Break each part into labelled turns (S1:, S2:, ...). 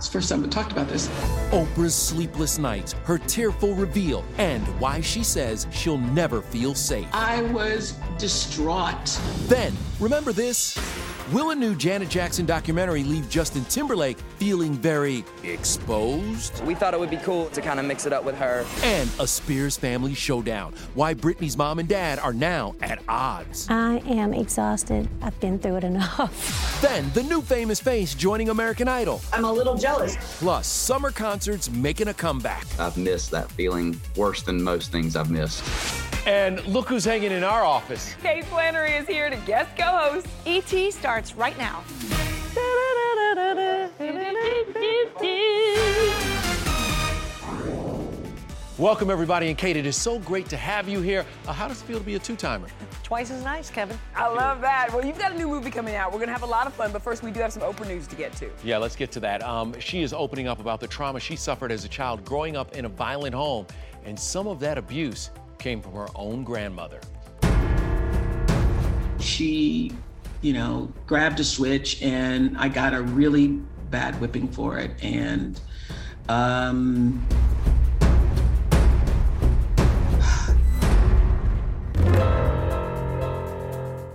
S1: It's the first time we talked about this.
S2: Oprah's sleepless nights, her tearful reveal, and why she says she'll never feel safe.
S1: I was distraught.
S2: Then, remember this? Will a new Janet Jackson documentary leave Justin Timberlake feeling very exposed?
S3: We thought it would be cool to kind of mix it up with her.
S2: And a Spears family showdown. Why Britney's mom and dad are now at odds.
S4: I am exhausted. I've been through it enough.
S2: Then, the new famous face joining American Idol.
S1: I'm a little jealous.
S2: Plus, summer concerts making a comeback.
S5: I've missed that feeling worse than most things I've missed.
S6: And look who's hanging in our office.
S7: Kate Flannery is here to guest co-host. ET starts right now.
S6: Welcome, everybody. And Kate, it is so great to have you here. Uh, how does it feel to be a two timer?
S8: Twice as nice, Kevin.
S7: I love that. Well, you've got a new movie coming out. We're going to have a lot of fun, but first we do have some Oprah news to get to.
S6: Yeah, let's get to that. Um, she is opening up about the trauma she suffered as a child growing up in a violent home, and some of that abuse came from her own grandmother.
S1: She, you know, grabbed a switch and I got a really bad whipping for it. And um,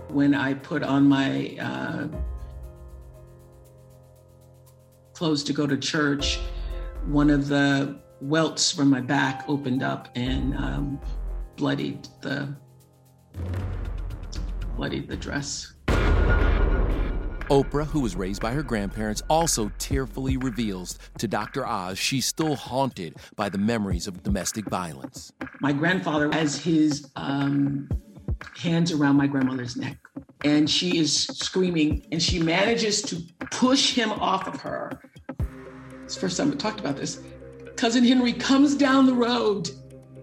S1: when I put on my uh, clothes to go to church, one of the welts from my back opened up and um, bloodied the bloodied the dress.
S2: Oprah, who was raised by her grandparents, also tearfully reveals to Dr. Oz she's still haunted by the memories of domestic violence.
S1: My grandfather has his um, hands around my grandmother's neck, and she is screaming, and she manages to push him off of her. It's the first time we talked about this. Cousin Henry comes down the road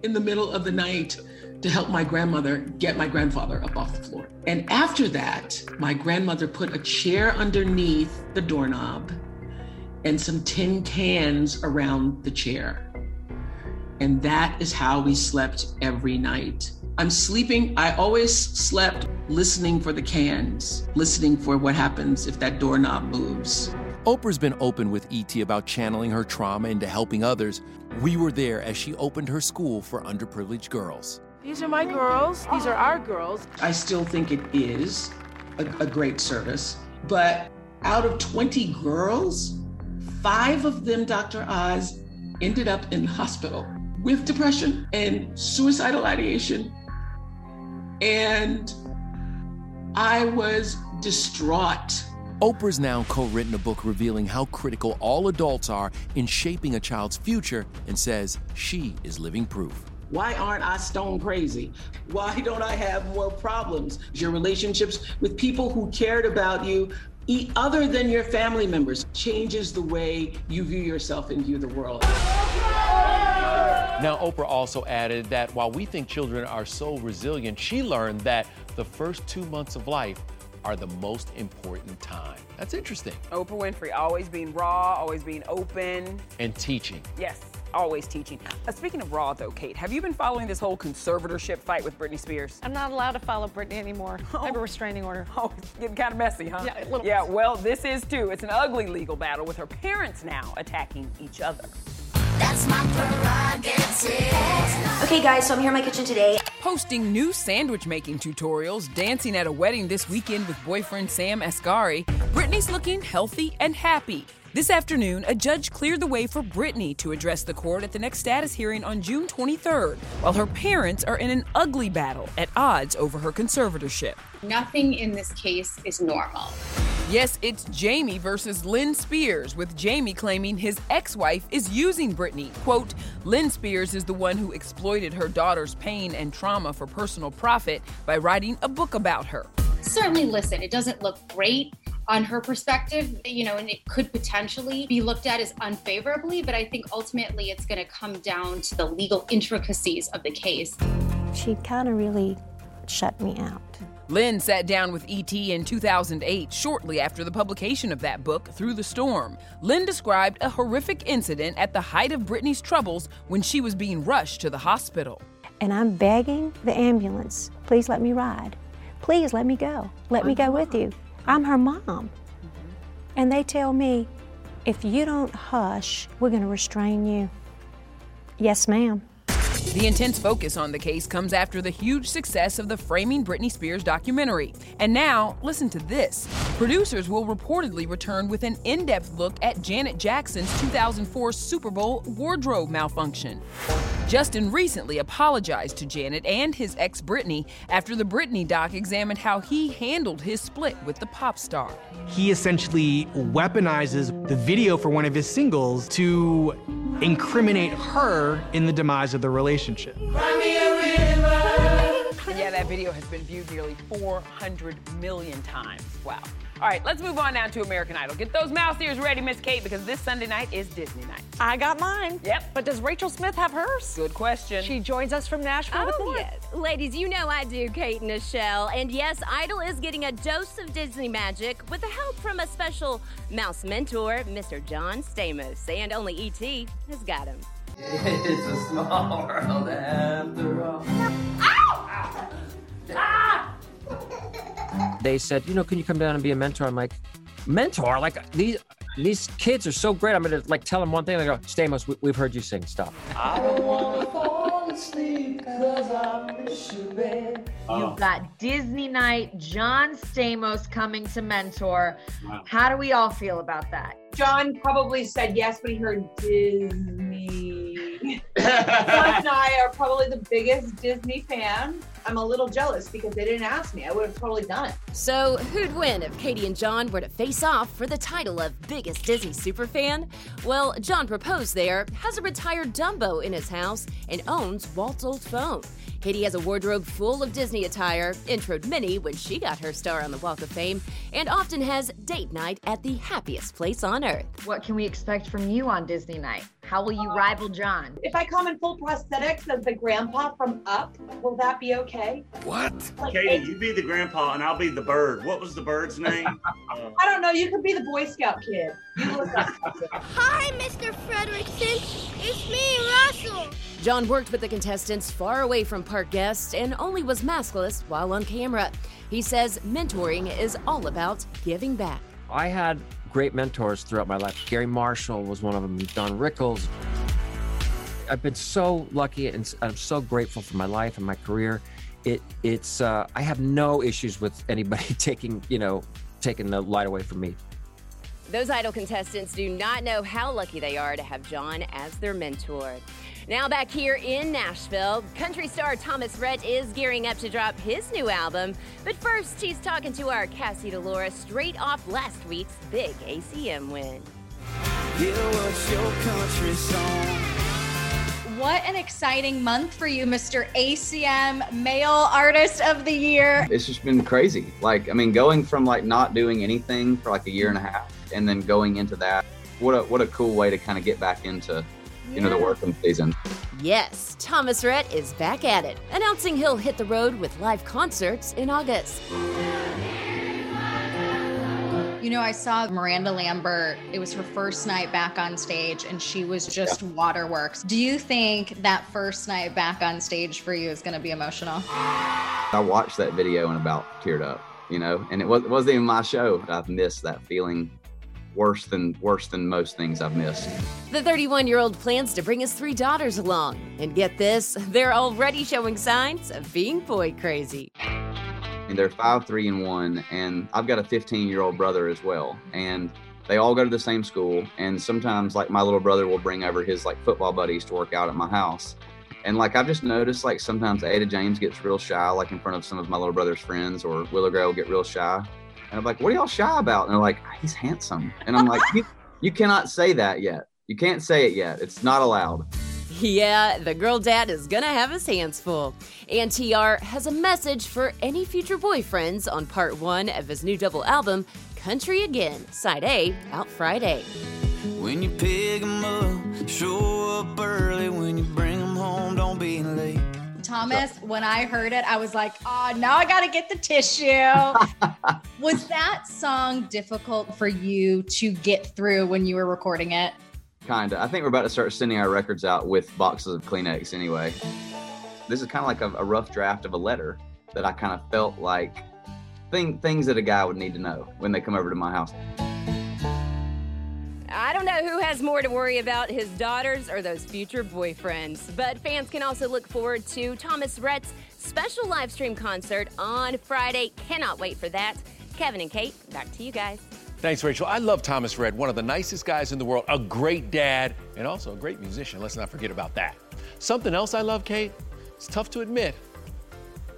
S1: in the middle of the night to help my grandmother get my grandfather up off the floor. And after that, my grandmother put a chair underneath the doorknob and some tin cans around the chair. And that is how we slept every night. I'm sleeping, I always slept listening for the cans, listening for what happens if that doorknob moves.
S2: Oprah's been open with ET about channeling her trauma into helping others. We were there as she opened her school for underprivileged girls.
S9: These are my girls. These are our girls.
S1: I still think it is a, a great service. But out of 20 girls, five of them, Dr. Oz, ended up in the hospital with depression and suicidal ideation. And I was distraught.
S2: Oprah's now co written a book revealing how critical all adults are in shaping a child's future and says she is living proof.
S1: Why aren't I stone crazy? Why don't I have more problems? Your relationships with people who cared about you other than your family members changes the way you view yourself and view the world.
S7: Now, Oprah also added that while we think children are so resilient, she learned that the first two months of life are the most important time. That's interesting.
S10: Oprah Winfrey, always being raw, always being open.
S7: And teaching.
S10: Yes, always teaching. Uh, speaking of raw, though, Kate, have you been following this whole conservatorship fight with Britney Spears?
S8: I'm not allowed to follow Britney anymore. Oh. I have a restraining order.
S10: Oh, it's getting kind of messy, huh?
S8: Yeah, a little.
S10: Yeah, well, this is too. It's an ugly legal battle with her parents now attacking each other. That's my
S11: prerogative. Okay, guys, so I'm here in my kitchen today.
S10: Posting new sandwich making tutorials, dancing at a wedding this weekend with boyfriend Sam Asghari, Britney's looking healthy and happy. This afternoon, a judge cleared the way for Brittany to address the court at the next status hearing on June 23rd, while her parents are in an ugly battle at odds over her conservatorship.
S12: Nothing in this case is normal.
S10: Yes, it's Jamie versus Lynn Spears, with Jamie claiming his ex wife is using Britney. Quote, Lynn Spears is the one who exploited her daughter's pain and trauma for personal profit by writing a book about her.
S12: Certainly, listen, it doesn't look great on her perspective, you know, and it could potentially be looked at as unfavorably, but I think ultimately it's going to come down to the legal intricacies of the case.
S4: She kind of really shut me out.
S10: Lynn sat down with ET in 2008, shortly after the publication of that book, Through the Storm. Lynn described a horrific incident at the height of Britney's troubles when she was being rushed to the hospital.
S4: And I'm begging the ambulance, please let me ride. Please let me go. Let me go with you. I'm her mom. And they tell me, if you don't hush, we're going to restrain you. Yes, ma'am.
S10: The intense focus on the case comes after the huge success of the Framing Britney Spears documentary. And now, listen to this. Producers will reportedly return with an in depth look at Janet Jackson's 2004 Super Bowl wardrobe malfunction. Justin recently apologized to Janet and his ex Britney after the Britney doc examined how he handled his split with the pop star.
S13: He essentially weaponizes the video for one of his singles to incriminate her in the demise of the relationship.
S10: Yeah, that video has been viewed nearly 400 million times. Wow. All right, let's move on now to American Idol. Get those mouse ears ready, Miss Kate, because this Sunday night is Disney night.
S8: I got mine.
S10: Yep.
S8: But does Rachel Smith have hers?
S10: Good question.
S8: She joins us from Nashville
S14: oh,
S8: with more.
S14: Yes. Ladies, you know I do, Kate and Michelle. And yes, Idol is getting a dose of Disney magic with the help from a special mouse mentor, Mr. John Stamos. And only E.T. has got him.
S15: It's a small world after all.
S14: Ow!
S15: Ah! They said, you know, can you come down and be a mentor? I'm like, mentor? Like these these kids are so great. I'm gonna like tell them one thing. They go, Stamos, we, have heard you sing. Stop.
S16: I don't wanna fall asleep cause I miss you, babe. Oh.
S17: You've got Disney Night, John Stamos coming to mentor. Wow. How do we all feel about that?
S18: John probably said yes when he heard Disney. John and I are probably the biggest Disney fans. I'm a little jealous because they didn't ask me. I would have totally done it.
S14: So, who'd win if Katie and John were to face off for the title of biggest Disney superfan? Well, John proposed there, has a retired Dumbo in his house, and owns Walt's old phone. Katie has a wardrobe full of Disney attire, introed Minnie when she got her star on the Walk of Fame, and often has date night at the happiest place on earth.
S17: What can we expect from you on Disney night? How will you rival John?
S18: If I come in full prosthetics as the grandpa from Up, will that be okay?
S19: What? Like, Katie, you be the grandpa and I'll be the bird. What was the bird's name?
S18: uh, I don't know. You could be the Boy Scout kid.
S20: Hi, Mr. Fredricksen. It's me, Russell.
S14: John worked with the contestants far away from park guests and only was maskless while on camera. He says mentoring is all about giving back.
S15: I had great mentors throughout my life. Garry Marshall was one of them, Don Rickles. I've been so lucky and I'm so grateful for my life and my career. it it's uh, I have no issues with anybody taking you know taking the light away from me.
S14: Those idol contestants do not know how lucky they are to have John as their mentor. Now, back here in Nashville, country star Thomas Rhett is gearing up to drop his new album. But first, he's talking to our Cassie DiLaura straight off last week's big ACM win.
S16: what's your country song?
S21: What an exciting month for you, Mr. ACM Male Artist of the Year.
S5: It's just been crazy. Like, I mean, going from like not doing anything for like a year and a half and then going into that, what a what a cool way to kind of get back into, you know, the working season.
S14: Yes, Thomas Rhett is back at it, announcing he'll hit the road with live concerts in August.
S21: You know, I saw Miranda Lambert. It was her first night back on stage, and she was just waterworks. Do you think that first night back on stage for you is going to be emotional?
S5: I watched that video and about teared up, you know, and it, was, it wasn't even my show. I've missed that feeling worse than worse than most things I've missed.
S14: The 31 year old plans to bring his three daughters along. And get this, they're already showing signs of being boy crazy.
S5: And they're five, three, and one. And I've got a 15 year old brother as well. And they all go to the same school. And sometimes, like, my little brother will bring over his like football buddies to work out at my house. And like I've just noticed, like sometimes Ada James gets real shy, like in front of some of my little brother's friends, or Willa Gray will get real shy. And I'm like, "What are y'all shy about?" And they're like, ah, "He's handsome." And I'm like, you, "You cannot say that yet. You can't say it yet. It's not allowed."
S14: Yeah, the girl dad is gonna have his hands full. And TR has a message for any future boyfriends on part one of his new double album, Country Again, Side A, out Friday.
S16: When you pick 'em up, show up early. When you bring 'em home, don't be late.
S21: Thomas, when I heard it, I was like, oh, now I got to get the tissue. was that song difficult for you to get through when you were recording it?
S5: Kinda. I think we're about to start sending our records out with boxes of Kleenex anyway. This is kind of like a, a rough draft of a letter that I kind of felt like thing, things that a guy would need to know when they come over to my house.
S14: I don't know who has more to worry about, his daughters or those future boyfriends. But fans can also look forward to Thomas Rhett's special live stream concert on Friday. Cannot wait for that. Kevin and Kate, back to you guys.
S7: Thanks, Rachel. I love Thomas Rhett, one of the nicest guys in the world, a great dad, and also a great musician. Let's not forget about that. Something else I love, Kate, it's tough to admit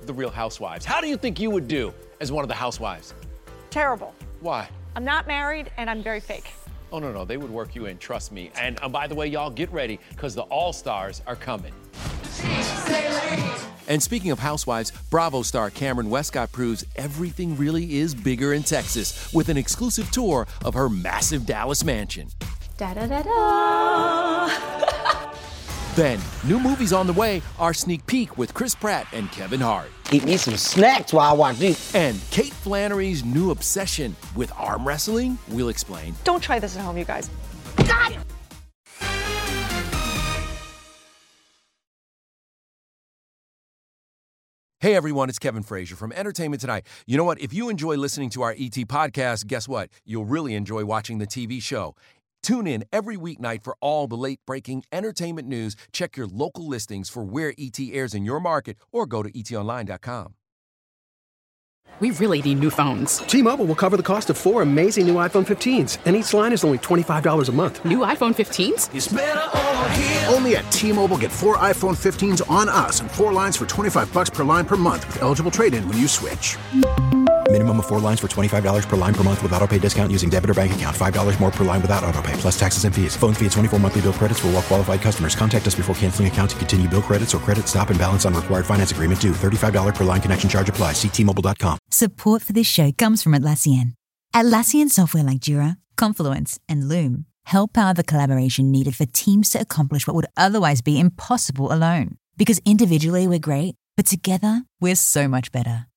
S7: the real housewives. How do you think you would do as one of the housewives?
S8: Terrible.
S7: Why?
S8: I'm not married and I'm very fake.
S7: Oh, no, no, they would work you in, trust me. And uh, by the way, y'all get ready because the All Stars are coming. And speaking of housewives, Bravo star Kameron Westcott proves everything really is bigger in Texas with an exclusive tour of her massive Dallas mansion.
S8: Da da da da.
S7: Then, new movies on the way, our sneak peek with Chris Pratt and Kevin Hart.
S22: Eat me some snacks while I watch this.
S7: And Kate Flannery's new obsession with arm wrestling. We'll explain.
S8: Don't try this at home, you guys.
S20: Got it!
S2: Hey everyone, it's Kevin Frazier from Entertainment Tonight. You know what? If you enjoy listening to our ET podcast, guess what? You'll really enjoy watching the TV show. Tune in every weeknight for all the late breaking entertainment news. Check your local listings for where ET airs in your market or go to etonline.com.
S23: We really need new phones.
S24: T-Mobile will cover the cost of four amazing new iPhone 15s, and each line is only $25 a month.
S23: New iPhone 15s?
S24: It's over here.
S25: Only at T-Mobile get four iPhone 15s on us and four lines for 25 bucks per line per month with eligible trade-in when you switch.
S26: Minimum of four lines for $25 per line per month with auto pay discount using debit or bank account. $5 more per line without auto pay, plus taxes and fees. Phone fee at 24 monthly bill credits for well qualified customers. Contact us before canceling account to continue bill credits or credit stop and balance on required finance agreement due. $35 per line connection charge apply. Ctmobile.com.
S27: Support for this show comes from Atlassian. Atlassian software like Jira, Confluence, and Loom help power the collaboration needed for teams to accomplish what would otherwise be impossible alone. Because individually we're great, but together we're so much better.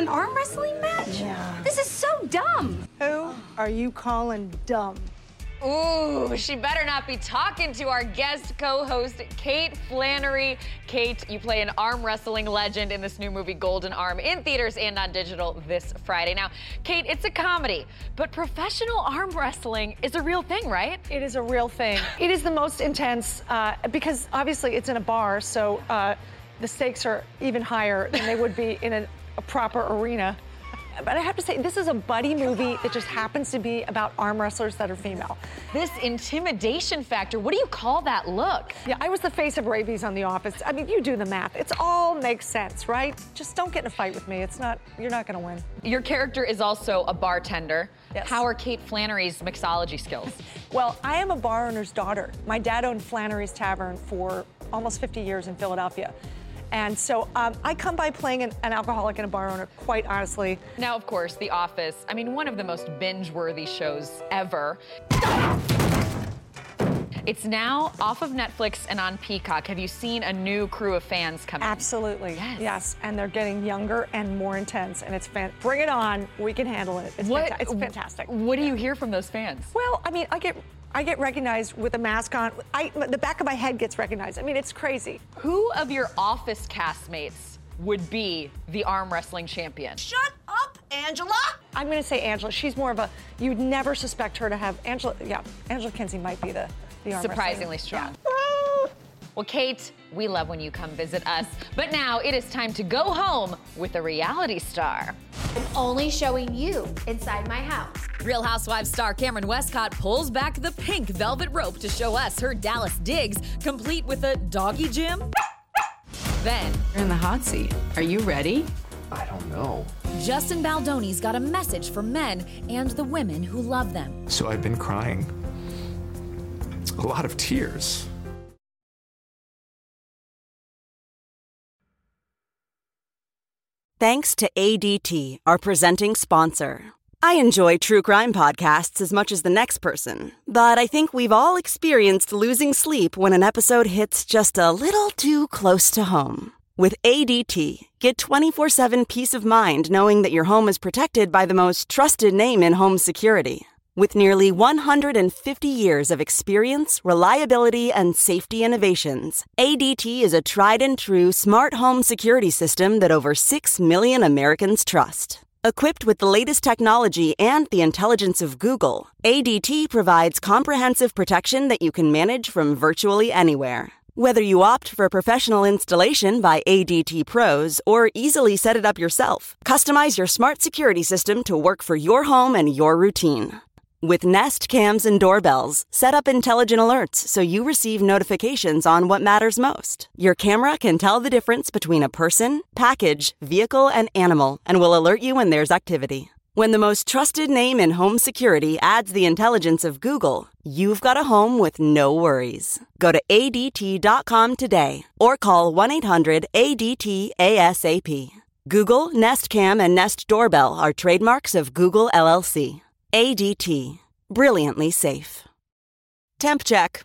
S28: An arm wrestling match?
S8: Yeah.
S28: This is so dumb.
S8: Who are you calling dumb?
S29: Ooh, she better not be talking to our guest co-host, Kate Flannery. Kate, you play an arm wrestling legend in this new movie, Golden Arm, in theaters and on digital this Friday. Now, Kate, it's a comedy, but professional arm wrestling is a real thing, right?
S8: It is a real thing. it is the most intense uh, because obviously it's in a bar, so uh, the stakes are even higher than they would be in an, a proper arena. But I have to say, this is a buddy movie that just happens to be about arm wrestlers that are female.
S29: This intimidation factor, what do you call that look?
S8: Yeah, I was the face of rabies on The Office. I mean, you do the math. It's all makes sense, right? Just don't get in a fight with me. It's not, you're not going to win.
S29: Your character is also a bartender.
S8: Yes.
S29: How are Kate Flannery's mixology skills?
S8: Well, I am a bar owner's daughter. My dad owned Flannery's Tavern for almost 50 years in Philadelphia. And so um, I come by playing an, an alcoholic and a bar owner, quite honestly.
S29: Now, of course, The Office, I mean, one of the most binge worthy shows ever. It's now off of Netflix and on Peacock. Have you seen a new crew of fans coming?
S8: Absolutely. Yes. yes. And they're getting younger and more intense. And it's fan- bring it on. We can handle it. It's,
S29: What-
S8: fanta- it's fantastic.
S29: What do you hear from those fans?
S8: Well, I mean, I get I get recognized with a mask on. I, the back of my head gets recognized. I mean, it's crazy.
S29: Who of your Office castmates would be the arm wrestling champion?
S8: Shut up, Angela. I'm going to say Angela. She's more of a. You'd never suspect her to have Angela. Yeah, Angela Kinsey might be the the arm
S29: Surprisingly
S8: wrestling.
S29: strong. Well, Kate, we love when you come visit us. But now it is time to go home with a reality star.
S30: I'm only showing you inside my house.
S14: Real Housewives star Kameron Westcott pulls back the pink velvet rope to show us her Dallas digs, complete with a doggy gym. Then,
S23: You're in the hot seat. Are you ready?
S31: I don't know.
S14: Justin Baldoni's got a message for men and the women who love them.
S31: So I've been crying. A lot of tears.
S32: Thanks to ADT, our presenting sponsor. I enjoy true crime podcasts as much as the next person, but I think we've all experienced losing sleep when an episode hits just a little too close to home. With ADT, get 24 7 peace of mind knowing that your home is protected by the most trusted name in home security. With nearly 150 years of experience, reliability, and safety innovations, ADT is a tried and true smart home security system that over 6 million Americans trust. Equipped with the latest technology and the intelligence of Google, ADT provides comprehensive protection that you can manage from virtually anywhere. Whether you opt for professional installation by ADT pros or easily set it up yourself, customize your smart security system to work for your home and your routine. With Nest cams and doorbells, set up intelligent alerts so you receive notifications on what matters most. Your camera can tell the difference between a person, package, vehicle, and animal and will alert you when there's activity. When the most trusted name in home security adds the intelligence of Google, you've got a home with no worries. Go to ADT.com today or call 1 800 ADT ASAP. Google, Nest Cam, and Nest Doorbell are trademarks of Google LLC. ADT. Brilliantly safe. Temp check.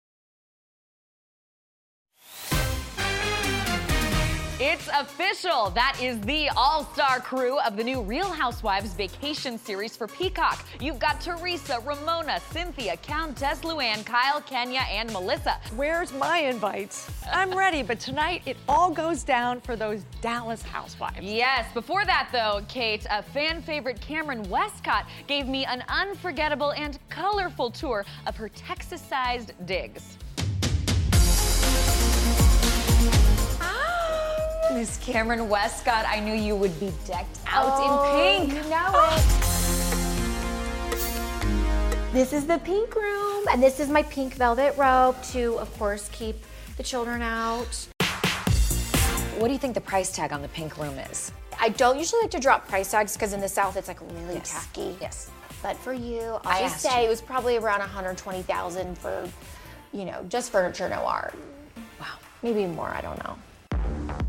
S29: Official. That is the all star crew of the new Real Housewives vacation series for Peacock. You've got Teresa, Ramona, Cynthia, Countess Luann, Kyle, Kenya, and Melissa.
S8: Where's my invites? I'm ready, but tonight it all goes down for those Dallas housewives.
S29: Yes, before that, though, Kate, a fan favorite Kameron Westcott gave me an unforgettable and colorful tour of her Texas sized digs. Miss Kameron Westcott, I knew you would be decked out
S30: Oh,
S29: in pink.
S30: You know it. This is the pink room, and this is my pink velvet robe to, of course, keep the children out.
S29: What do you think the price tag on the pink room is?
S30: I don't usually like to drop price tags because in the South it's like really
S29: Yes.
S30: tacky.
S29: Yes.
S30: But for you, I'll
S29: I
S30: just say
S29: you.
S30: it was probably around 120,000 for, you know, just furniture, no art. Wow. Maybe more, I don't know.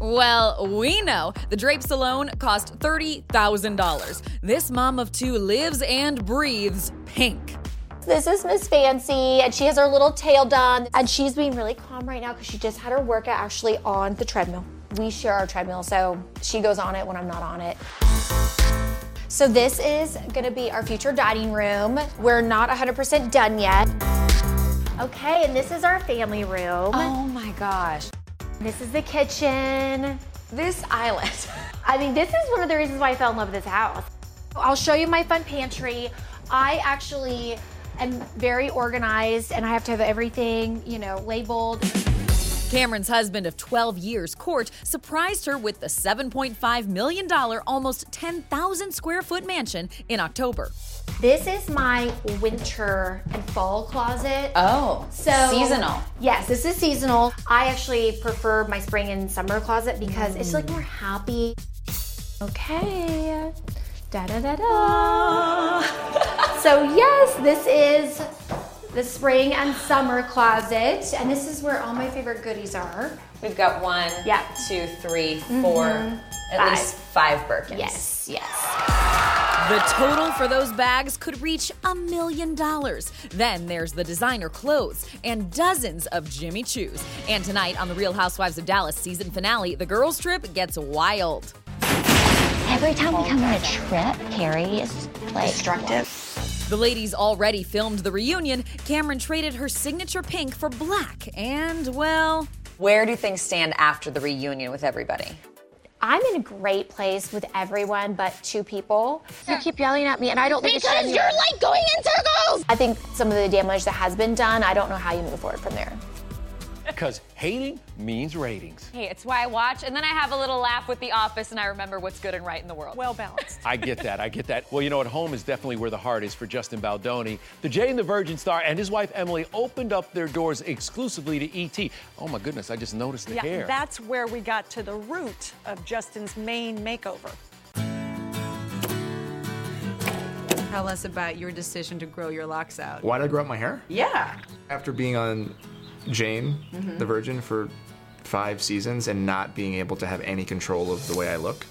S29: Well, we know the drapes alone cost $30,000. This mom of two lives and breathes pink.
S30: This is Miss Fancy, and she has her little tail done, and she's being really calm right now because she just had her workout actually on the treadmill. We share our treadmill, so she goes on it when I'm not on it. So this is gonna be our future dining room. We're not 100% done yet. Okay, and this is our family room.
S29: Oh my gosh.
S30: This is the kitchen.
S29: This island.
S30: I mean, this is one of the reasons why I fell in love with this house. I'll show you my fun pantry. I actually am very organized and I have to have everything, you know, labeled.
S29: Kameron's husband of 12 years, Court, surprised her with the $7.5 million, almost 10,000 square foot mansion in October.
S30: This is my winter and fall closet.
S29: Oh,
S30: So
S29: seasonal.
S30: Yes, this is seasonal. I actually prefer my spring and summer closet because it's like more happy. Okay. Da da da da. so yes, this is the spring and summer closet, and this is where all my favorite goodies are.
S29: We've got one,
S30: Yeah.
S29: two, three, four,
S30: Mhm.
S29: at
S30: Five.
S29: least five Birkins.
S30: Yes, yes.
S29: The total for those bags could reach a million dollars. Then there's the designer clothes and dozens of Jimmy Choos. And tonight on the Real Housewives of Dallas season finale, the girls' trip gets wild.
S33: Every time we come on a trip, Kary is like destructive.
S29: The ladies already filmed the reunion. Kameron traded her signature pink for black. And, well, where do things stand after the reunion with everybody?
S30: I'm in a great place with everyone but two people. You keep yelling at me, and I don't think it's
S20: Because
S30: genuine.
S20: you're, like, going in circles!
S30: I think some of the damage that has been done, I don't know how you move forward from there.
S7: Because hating means ratings.
S29: Hey, it's why I watch, and then I have a little laugh with The Office, and I remember what's good and right in the world.
S8: Well balanced.
S7: I get that. I get that. Well, you know, at home is definitely where the heart is for Justin Baldoni. The Jane the Virgin star and his wife Emily opened up their doors exclusively to ET. Oh my goodness, I just noticed the
S8: yeah,
S7: hair.
S8: that's where we got to the root of Justin's main makeover.
S23: Tell us about your decision to grow your locks out.
S31: Why did I grow out my hair?
S23: Yeah.
S31: After being on Jane,
S23: Mhm.
S31: the Virgin, for five seasons and not being able to have any control of the way I look,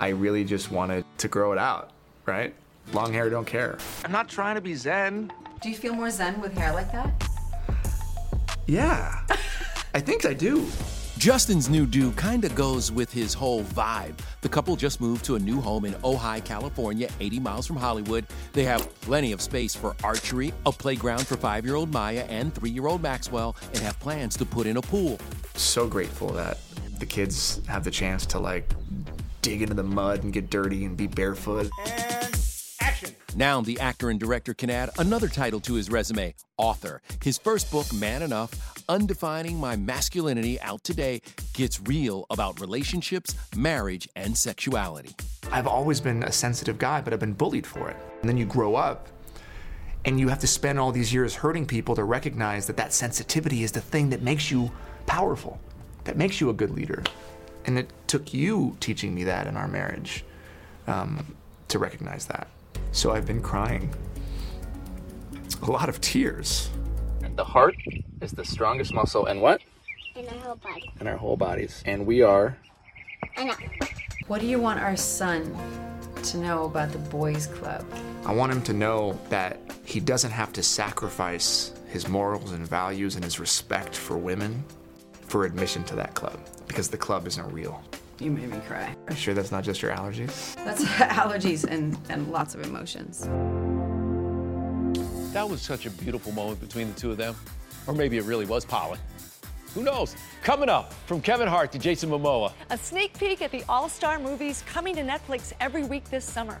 S31: I really just wanted to grow it out, right? Long hair, don't care. I'm not trying to be Zen.
S23: Do you feel more zen with hair like that?
S31: Yeah, I think I do.
S2: Justin's new do kinda goes with his whole vibe. The couple just moved to a new home in Ojai, California, 80 miles from Hollywood. They have plenty of space for archery, a playground for five year old Maiya and three year old Maxwell, and have plans to put in a pool.
S31: So grateful that the kids have the chance to like dig into the mud and get dirty and be barefoot.
S2: Now, the actor and director can add another title to his resume author. His first book, Man Enough Undefining My Masculinity, out today, gets real about relationships, marriage, and sexuality.
S31: I've always been a sensitive guy, but I've been bullied for it. And then you grow up and you have to spend all these years hurting people to recognize that that sensitivity is the thing that makes you powerful, that makes you a good leader. And it took you teaching me that in our marriage um, to recognize that. So I've been crying a lot of tears. And The heart is the strongest muscle, and what?
S20: In our whole body.
S31: In our whole bodies. And we are
S20: I know.
S23: What do you want our son to know about the boys' club?
S31: I want him to know that he doesn't have to sacrifice his morals and values and his respect for women for admission to that club because the club isn't real.
S23: You made me cry.
S31: Are you sure that's not just your allergies?
S23: That's allergies and, and lots of emotions.
S7: That was such a beautiful moment between the two of them. Or maybe it really was pollen. Who knows? Coming up, from Kevin Hart to Jason Momoa.
S8: A sneak peek at the All Star movies coming to Netflix every week this summer.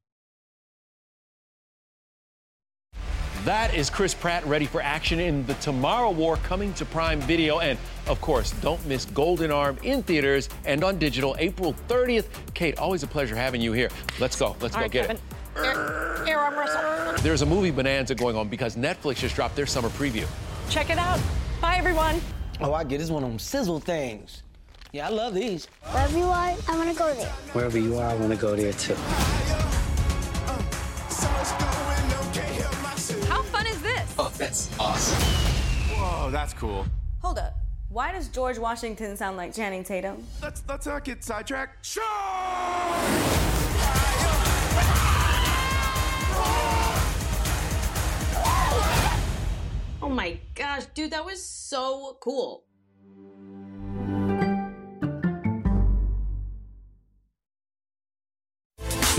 S2: That is Chris Pratt ready for action in the Tomorrow War coming to Prime Video. And of course, don't miss Golden Arm in theaters and on digital April 30th. Kate, always a pleasure having you here. Let's go. Let's
S8: All
S2: go
S8: right,
S2: get
S8: Kevin.
S2: it.
S8: Air, air arm wrestle.
S2: There's a movie bonanza going on because Netflix just dropped their summer preview.
S8: Check it out. Bye, everyone.
S22: Oh, I get it. It's one of them sizzle things. Yeah, I love these.
S20: Wherever you are, I want to go there.
S22: Wherever you are, I want to go there too.
S34: That's awesome.
S35: Whoa, that's cool.
S23: Hold up. Why does George Washington sound like Channing Tatum?
S35: Let's let's not get sidetracked. Sure.
S9: Oh my gosh, dude, that was so cool.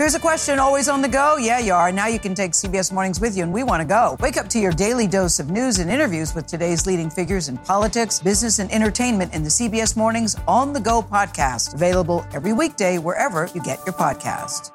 S36: Here's a question always on the go. Yeah, you are. Now you can take CBS Mornings with you, and we want to go. Wake up to your daily dose of news and interviews with today's leading figures in politics, business, and entertainment in the CBS Mornings On the Go podcast. Available every weekday wherever you get your podcast.